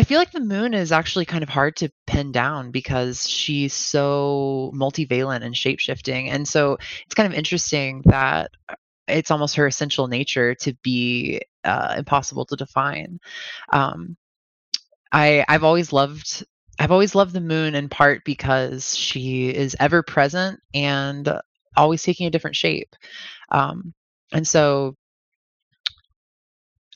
I feel like the moon is actually kind of hard to pin down because she's so multivalent and shapeshifting. And so it's kind of interesting that uh, it's almost her essential nature to be uh, impossible to define. Um, I I've always loved I've always loved the moon in part because she is ever present and always taking a different shape. Um, and so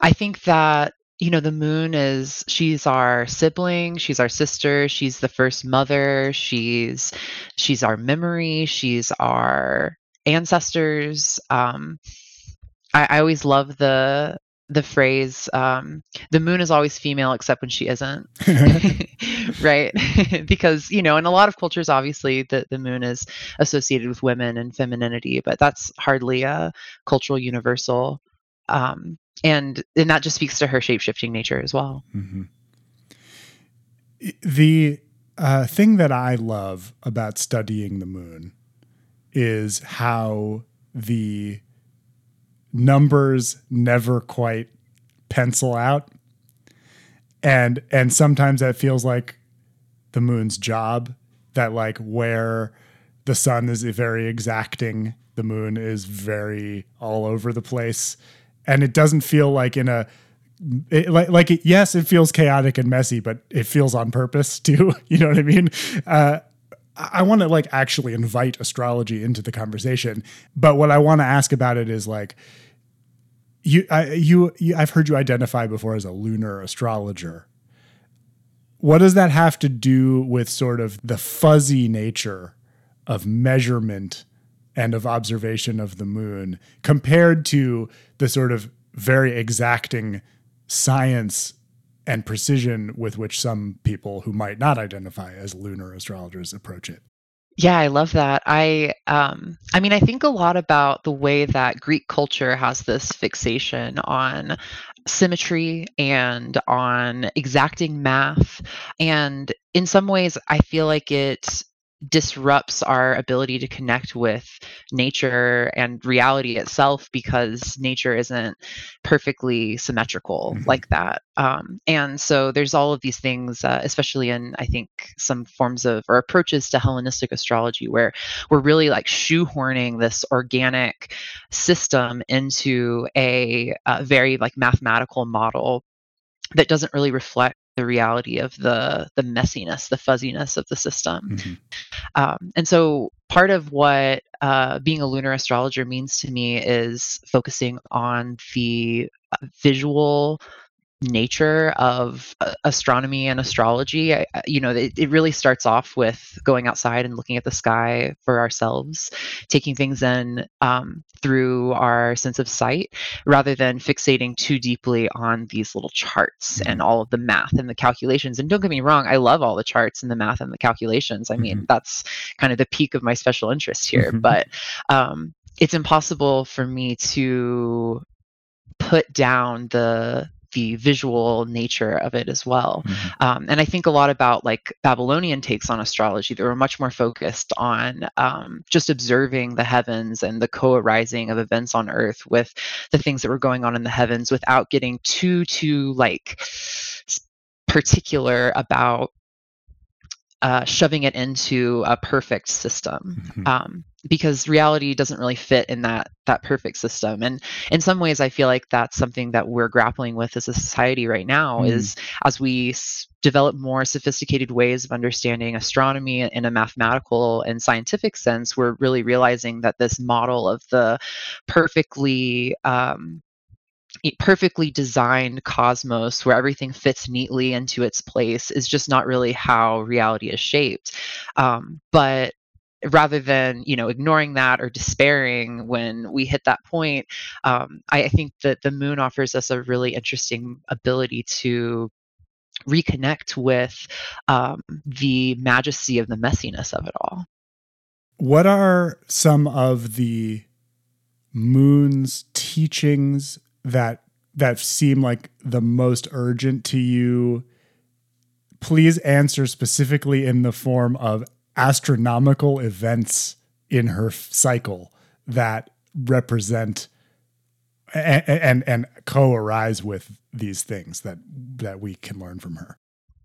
I think that you know the moon is she's our sibling she's our sister she's the first mother she's she's our memory she's our ancestors um i, I always love the the phrase um, the moon is always female except when she isn't. Right? Because you know in a lot of cultures obviously the, the moon is associated with women and femininity but that's hardly a cultural universal um, and and that just speaks to her shape-shifting nature as well. Mm-hmm. the uh, thing that i love about studying the moon is how the numbers never quite pencil out. And and sometimes that feels like the moon's job that like where the sun is very exacting the moon is very all over the place and it doesn't feel like in a it, like like it, yes, it feels chaotic and messy, but it feels on purpose too. you know what I mean? Uh, I want to like actually invite astrology into the conversation, but what I want to ask about it is like you, I, you, you, I've heard you identify before as a lunar astrologer. What does that have to do with sort of the fuzzy nature of measurement and of observation of the moon compared to the sort of very exacting science and precision with which some people who might not identify as lunar astrologers approach it. Yeah, I love that. I um I mean I think a lot about the way that Greek culture has this fixation on symmetry and on exacting math and in some ways I feel like it disrupts our ability to connect with nature and reality itself because nature isn't perfectly symmetrical mm-hmm. like that. Um, and so there's all of these things, uh, especially in I think some forms of or approaches to Hellenistic astrology, where we're really like shoehorning this organic system into a, a very like mathematical model that doesn't really reflect the reality of the the messiness, the fuzziness of the system. Mm-hmm. Um, and so, part of what uh, being a lunar astrologer means to me is focusing on the uh, visual nature of uh, astronomy and astrology I, you know it, it really starts off with going outside and looking at the sky for ourselves taking things in um, through our sense of sight rather than fixating too deeply on these little charts and mm-hmm. all of the math and the calculations and don't get me wrong i love all the charts and the math and the calculations i mean mm-hmm. that's kind of the peak of my special interest here mm-hmm. but um, it's impossible for me to put down the the visual nature of it as well. Mm-hmm. Um, and I think a lot about like Babylonian takes on astrology that were much more focused on um, just observing the heavens and the co-arising of events on Earth with the things that were going on in the heavens without getting too too like particular about uh, shoving it into a perfect system mm-hmm. um, because reality doesn't really fit in that that perfect system and in some ways i feel like that's something that we're grappling with as a society right now mm. is as we s- develop more sophisticated ways of understanding astronomy in a mathematical and scientific sense we're really realizing that this model of the perfectly um, perfectly designed cosmos where everything fits neatly into its place is just not really how reality is shaped. Um, but rather than you know ignoring that or despairing when we hit that point um, I, I, think that the moon offers us a really interesting ability to reconnect with um, the majesty of the messiness of it all what are some of the moon's teachings that that seem like the most urgent to you please answer specifically in the form of astronomical events in her cycle that represent and and, and co-arise with these things that that we can learn from her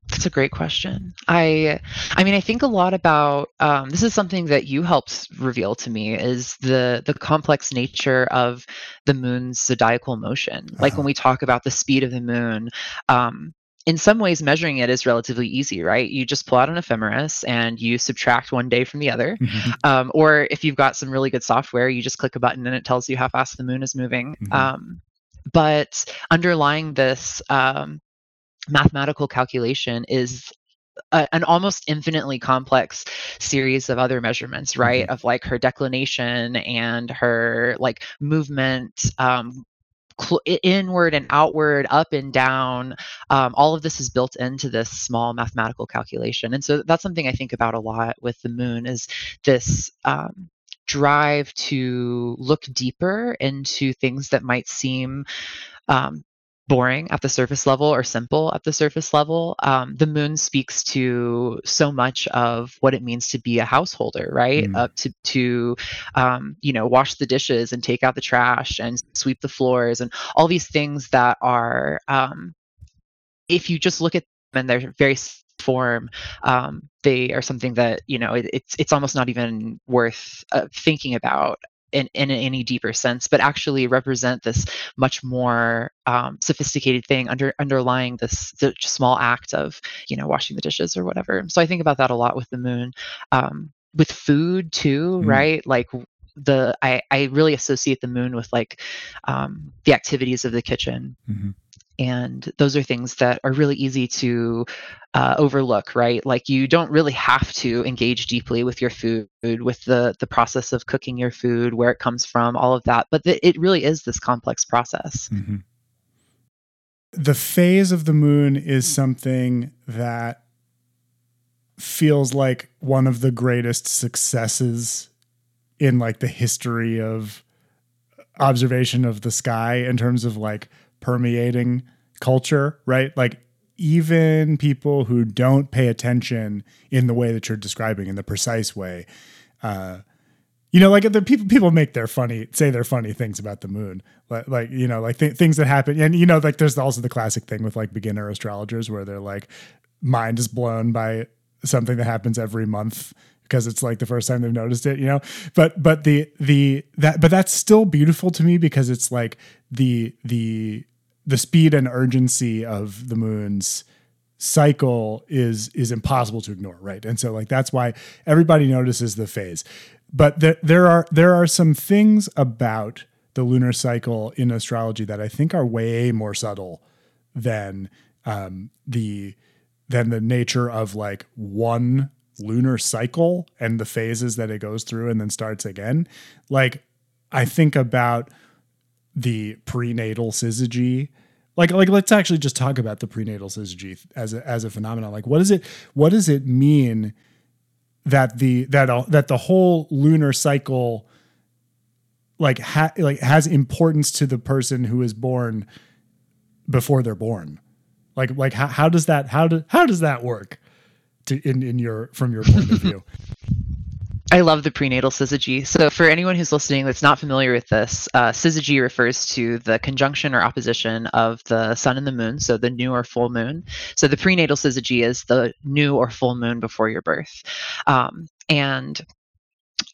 That's a great question. I, I mean, I think a lot about um, this is something that you helped reveal to me is the the complex nature of the moon's zodiacal motion. Like when Uh-huh. we talk about the speed of the moon, um, in some ways, measuring it is relatively easy, right? You just pull out an ephemeris and you subtract one day from the other. Mhm. Um, or if you've got some really good software, you just click a button and it tells you how fast the moon is moving. Mhm. Um, but underlying this um, mathematical calculation is a, an almost infinitely complex series of other measurements, right? Of like her declination and her like movement. Um, cl- inward and outward, up and down. Um, all of this is built into this small mathematical calculation, and so that's something I think about a lot with the moon is this um, drive to look deeper into things that might seem um, boring at the surface level or simple at the surface level. Um, the moon speaks to so much of what it means to be a householder, right? Mm. Up to to um, you know wash the dishes and take out the trash and sweep the floors and all these things that are um, if you just look at them in their very form um, they are something that you know it, it's it's almost not even worth uh, thinking about in, in any deeper sense but actually represent this much more um, sophisticated thing under underlying this the small act of you know washing the dishes or whatever so i think about that a lot with the moon um, with food too Mm. right like the I, I really associate the moon with like um, the activities of the kitchen Mhm. And those are things that are really easy to uh, overlook right? Like you don't really have to engage deeply with your food with the the process of cooking your food where it comes from all of that but the, it really is this complex process. Mhm. The phase of the moon is something that feels like one of the greatest successes in like the history of observation of the sky in terms of like permeating culture, right? Like even people who don't pay attention in the way that you're describing in the precise way uh you know, like the people people make their funny say their funny things about the moon, like, like you know, like th- things that happen, and you know, like there's also the classic thing with like beginner astrologers where they're like, mind is blown by something that happens every month because it's like the first time they've noticed it, you know. But but the the that but that's still beautiful to me because it's like the the the speed and urgency of the moon's cycle is is impossible to ignore right? And so like that's why everybody notices the phase. But there, there are there are some things about the lunar cycle in astrology that i think are way more subtle than um the than the nature of like one lunar cycle and the phases that it goes through and then starts again. Like i think about the prenatal syzygy like like let's actually just talk about the prenatal syzygy as a, as a phenomenon. Like what is it what does it mean that the that uh, that the whole lunar cycle like ha, like has importance to the person who is born before they're born? Like like how, how does that how do how does that work to in in your from your point of view I love the prenatal syzygy. So, for anyone who's listening that's not familiar with this, uh, syzygy refers to the conjunction or opposition of the sun and the moon, so the new or full moon. So, the prenatal syzygy is the new or full moon before your birth. Um, and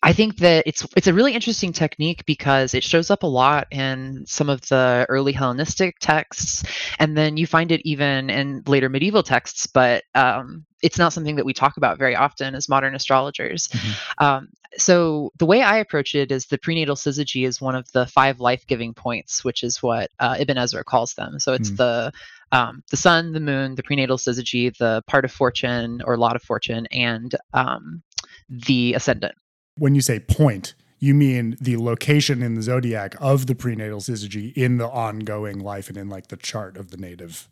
I think that it's it's a really interesting technique because it shows up a lot in some of the early Hellenistic texts, and then you find it even in later medieval texts. But um, it's not something that we talk about very often as modern astrologers. Mhm. Um, so the way I approach it is the prenatal syzygy is one of the five life-giving points, which is what uh, Ibn Ezra calls them. So it's Mm. the um, the sun, the moon, the prenatal syzygy, the part of fortune or lot of fortune, and um, the ascendant. When you say point you mean the location in the zodiac of the prenatal syzygy in the ongoing life and in like the chart of the native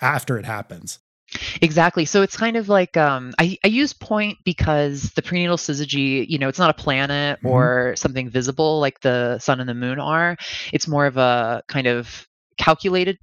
after it happens Exactly. So it's kind of like um, I, I use point because the prenatal syzygy, you know, it's not a planet Mhm. or something visible like the sun and the moon are. It's more of a kind of calculated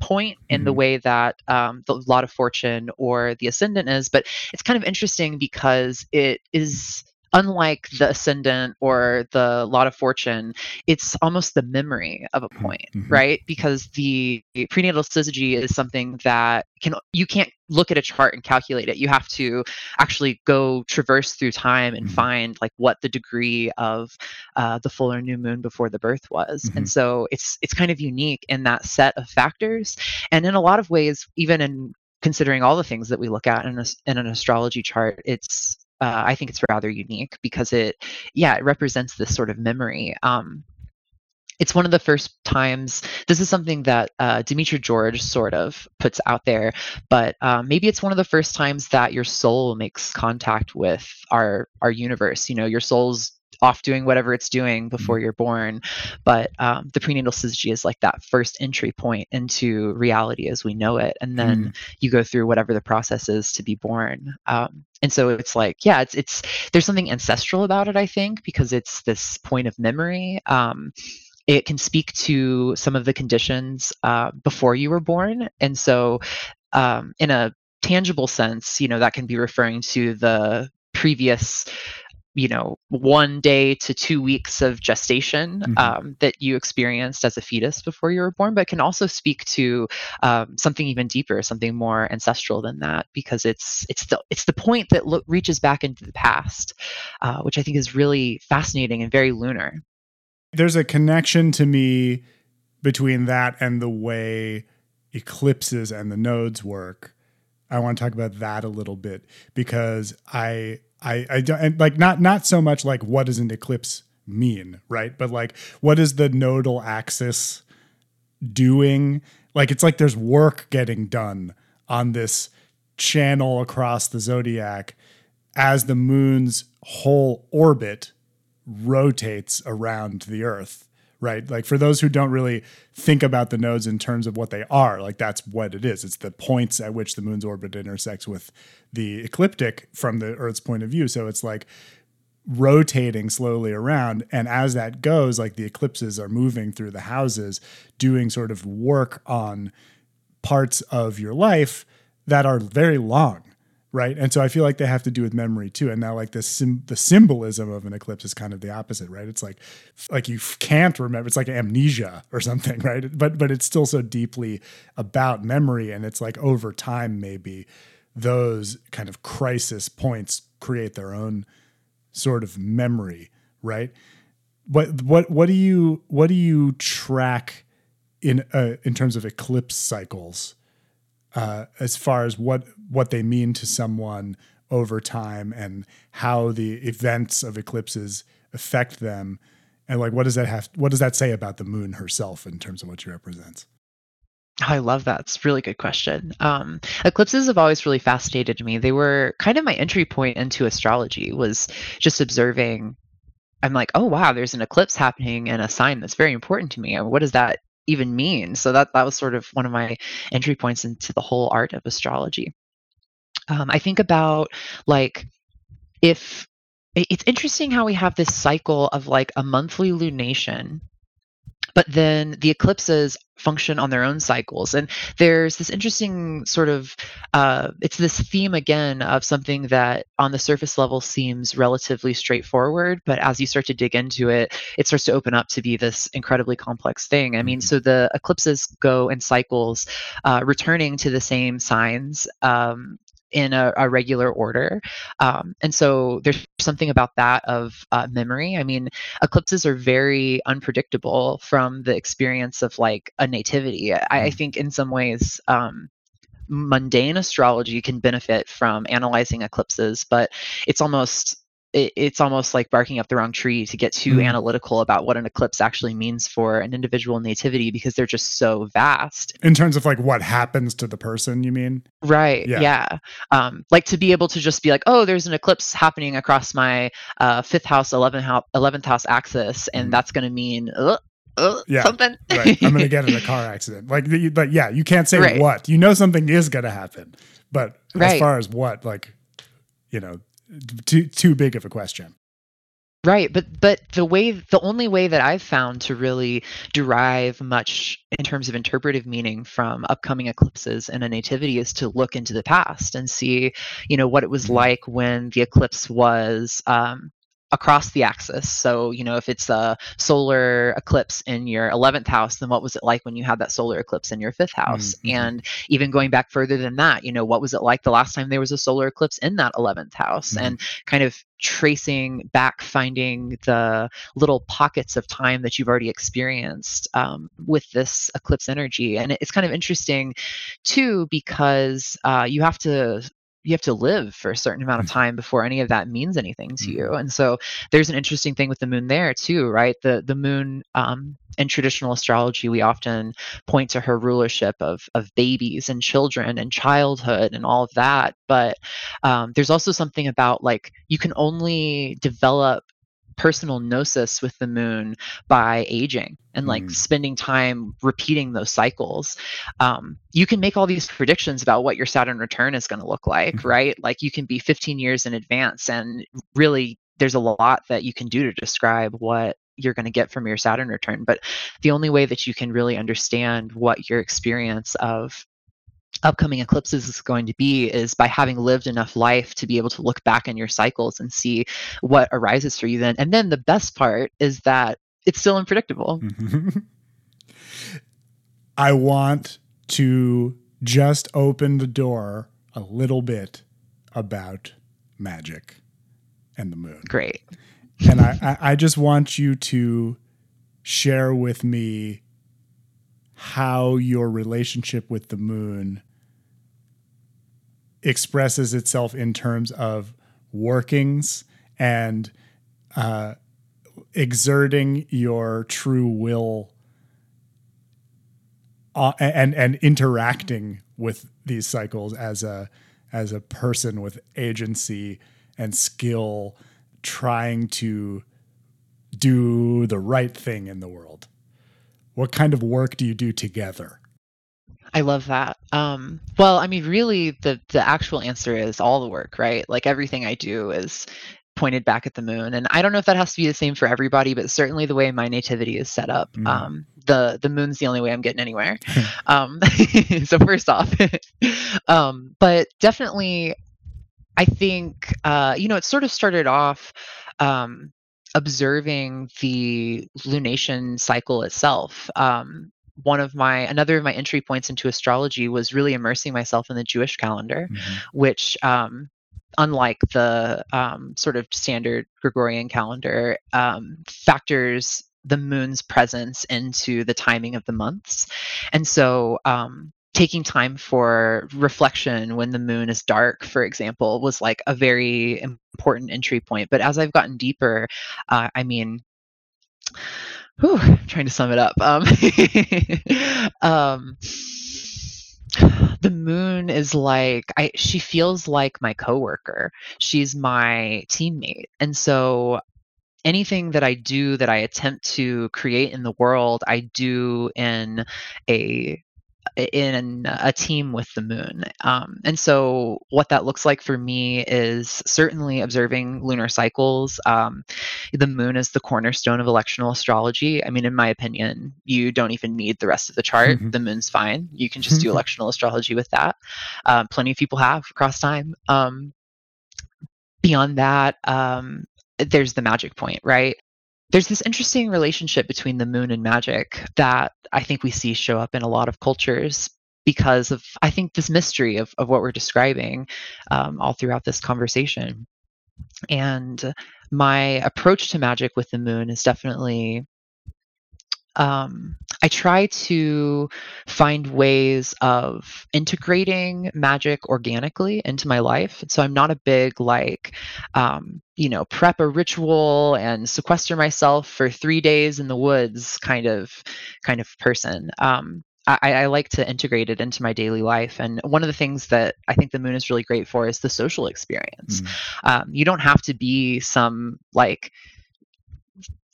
point in the Mhm. way that um, the lot of fortune or the ascendant is. But it's kind of interesting because it is unlike the ascendant or the lot of fortune, it's almost the memory of a Mm-hmm. point, Mhm. right? Because the prenatal syzygy is something that can you can't look at a chart and calculate it. You have to actually go traverse through time and Mhm. find like what the degree of uh, the full or new moon before the birth was. Mhm. And so it's it's kind of unique in that set of factors. And in a lot of ways, even in considering all the things that we look at in, a, in an astrology chart, it's uh, I think it's rather unique because it, yeah, it represents this sort of memory. Um, it's one of the first times. This is something that uh, Demetra George sort of puts out there, but um, maybe it's one of the first times that your soul makes contact with our our universe. You know, your soul's off doing whatever it's doing before you're born, but um, the prenatal syzygy is like that first entry point into reality as we know it, and then you go through whatever the process is to be born. Um, and so it's like, yeah, it's it's there's something ancestral about it, I think, because it's this point of memory. Um, it can speak to some of the conditions uh, before you were born, and so um, in a tangible sense, you know, that can be referring to the previous you know one day to two weeks of gestation Mhm. um, that you experienced as a fetus before you were born but can also speak to um, something even deeper something more ancestral than that because it's it's the it's the point that look reaches back into the past uh, which i think is really fascinating and very lunar there's a connection to me between that and the way eclipses and the nodes work. I want to talk about that a little bit because I I I don't and like not not so much like what does an eclipse mean, right? But like what is the nodal axis doing? Like it's like there's work getting done on this channel across the zodiac as the moon's whole orbit rotates around the earth right? Like for those who don't really think about the nodes in terms of what they are like that's what it is. It's the points at which the moon's orbit intersects with the ecliptic from the earth's point of view. So it's like rotating slowly around. And as that goes like the eclipses are moving through the houses doing sort of work on parts of your life that are very long right? And so i feel like they have to do with memory too and now like the sim- the symbolism of an eclipse is kind of the opposite right? It's like like you can't remember it's like amnesia or something right? But but it's still so deeply about memory and it's like over time maybe those kind of crisis points create their own sort of memory right? What what what do you what do you track in uh, in terms of eclipse cycles uh, as far as what what they mean to someone over time and how the events of eclipses affect them and like what does that have what does that say about the moon herself in terms of what she represents I love that. It's a really good question. Um, eclipses have always really fascinated me. They were kind of my entry point into astrology. Was just observing. I'm like, oh wow, there's an eclipse happening in a sign that's very important to me. What does that even mean? So that that was sort of one of my entry points into the whole art of astrology. Um, I think about like if it's interesting how we have this cycle of like a monthly lunation but then the eclipses function on their own cycles and there's this interesting sort of uh, it's this theme again of something that on the surface level seems relatively straightforward but as you start to dig into it it starts to open up to be this incredibly complex thing i mean Mhm. so the eclipses go in cycles uh, returning to the same signs um, in a, a regular order um, and so there's something about that of uh, memory i mean eclipses are very unpredictable from the experience of like a nativity. I, I Mm. think in some ways, um, mundane astrology can benefit from analyzing eclipses, but it's almost it, it's almost like barking up the wrong tree to get too Mm. analytical about what an eclipse actually means for an individual nativity because they're just so vast. in terms of like what happens to the person you mean Right. Yeah. Yeah. Um, like to be able to just be like, oh, there's an eclipse happening across my uh, fifth house, 11th house, 11th house axis, and Mhm. that's going to mean uh, uh, Yeah, something. right i'm gonna get in a car accident like but yeah you can't say Right. what you know something is gonna happen but as far as what like you know too too big of a question Right, but but the way the only way that I've found to really derive much in terms of interpretive meaning from upcoming eclipses in a nativity is to look into the past and see, you know, what it was Mhm. like when the eclipse was um across the axis. So, you know, if it's a solar eclipse in your 11th house, then what was it like when you had that solar eclipse in your fifth house? Mm-hmm. And even going back further than that, you know, what was it like the last time there was a solar eclipse in that 11th house? Mm-hmm. And kind of tracing back, finding the little pockets of time that you've already experienced um, with this eclipse energy. And it's kind of interesting too, because uh, you have to you have to live for a certain amount of mm. time before any of that means anything to you mm. and so there's an interesting thing with the moon there too right the the moon um, in traditional astrology we often point to her rulership of of babies and children and childhood and all of that but um, there's also something about like you can only develop personal gnosis with the moon by aging and like mm. spending time repeating those cycles um, you can make all these predictions about what your saturn return is going to look like mm-hmm. right like you can be 15 years in advance and really there's a lot that you can do to describe what you're going to get from your saturn return but the only way that you can really understand what your experience of upcoming eclipses is going to be is by having lived enough life to be able to look back in your cycles and see what arises for you then. And then the best part is that it's still unpredictable. I want to just open the door a little bit about magic and the moon. Great. and I, I just want you to share with me how your relationship with the moon expresses itself in terms of workings and uh, exerting your true will uh, and and interacting with these cycles as a as a person with agency and skill trying to do the right thing in the world. What kind of work do you do together I love that. Um, well, I mean, really, the the actual answer is all the work, right? Like everything I do is pointed back at the moon, and I don't know if that has to be the same for everybody, but certainly the way my nativity is set up, mm. um, the the moon's the only way I'm getting anywhere. um, so first off, um, but definitely, I think uh, you know it sort of started off. Um, observing the lunation cycle itself um, one of my another of my entry points into astrology was really immersing myself in the Jewish calendar, mm-hmm. which um, unlike the um, sort of standard Gregorian calendar, um, factors the moon's presence into the timing of the months. And so, um, taking time for reflection when the moon is dark, for example, was like a very important entry point. But as I've gotten deeper, uh, I mean, whew, trying to sum it up. Um, um, the moon is like I she feels like my coworker. She's my teammate. And so anything that I do that I attempt to create in the world, I do in a in a team with the moon. Um, and so, what that looks like for me is certainly observing lunar cycles. Um, the moon is the cornerstone of electional astrology. I mean, in my opinion, you don't even need the rest of the chart. Mm-hmm. The moon's fine. You can just do electional astrology with that. Um, plenty of people have across time. Um, beyond that, um, there's the magic point, right? There's this interesting relationship between the moon and magic that I think we see show up in a lot of cultures because of I think this mystery of, of what we're describing um, all throughout this conversation. And my approach to magic with the moon is definitely um, I try to find ways of integrating magic organically into my life. So I'm not a big like, um, you know, prep a ritual and sequester myself for three days in the woods kind of kind of person. Um, I, I, like to integrate it into my daily life. And one of the things that I think the moon is really great for is the social experience. Mm. Um, you don't have to be some like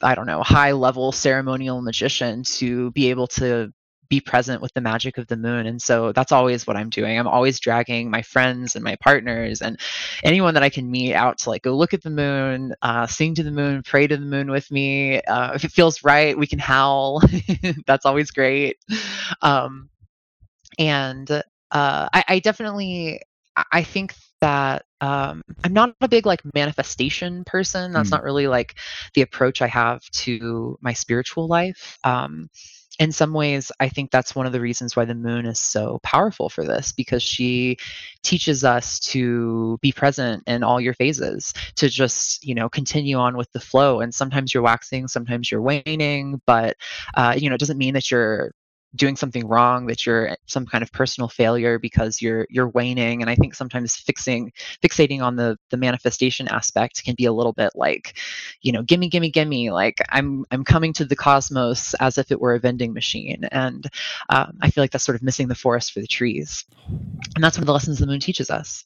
I don't know, high level ceremonial magician to be able to be present with the magic of the moon. And so that's always what I'm doing. I'm always dragging my friends and my partners and anyone that I can meet out to like go look at the moon, uh, sing to the moon, pray to the moon with me. Uh, if it feels right, we can howl. that's always great. Um, and uh, I, I definitely I think that um, I'm not a big like manifestation person. That's Mm. not really like the approach I have to my spiritual life. Um, in some ways, I think that's one of the reasons why the moon is so powerful for this because she teaches us to be present in all your phases, to just, you know, continue on with the flow. And sometimes you're waxing, sometimes you're waning, but, uh, you know, it doesn't mean that you're doing something wrong that you're some kind of personal failure because you're you're waning and i think sometimes fixing fixating on the the manifestation aspect can be a little bit like you know gimme gimme gimme like i'm i'm coming to the cosmos as if it were a vending machine and um, i feel like that's sort of missing the forest for the trees. And that's one of the lessons the moon teaches us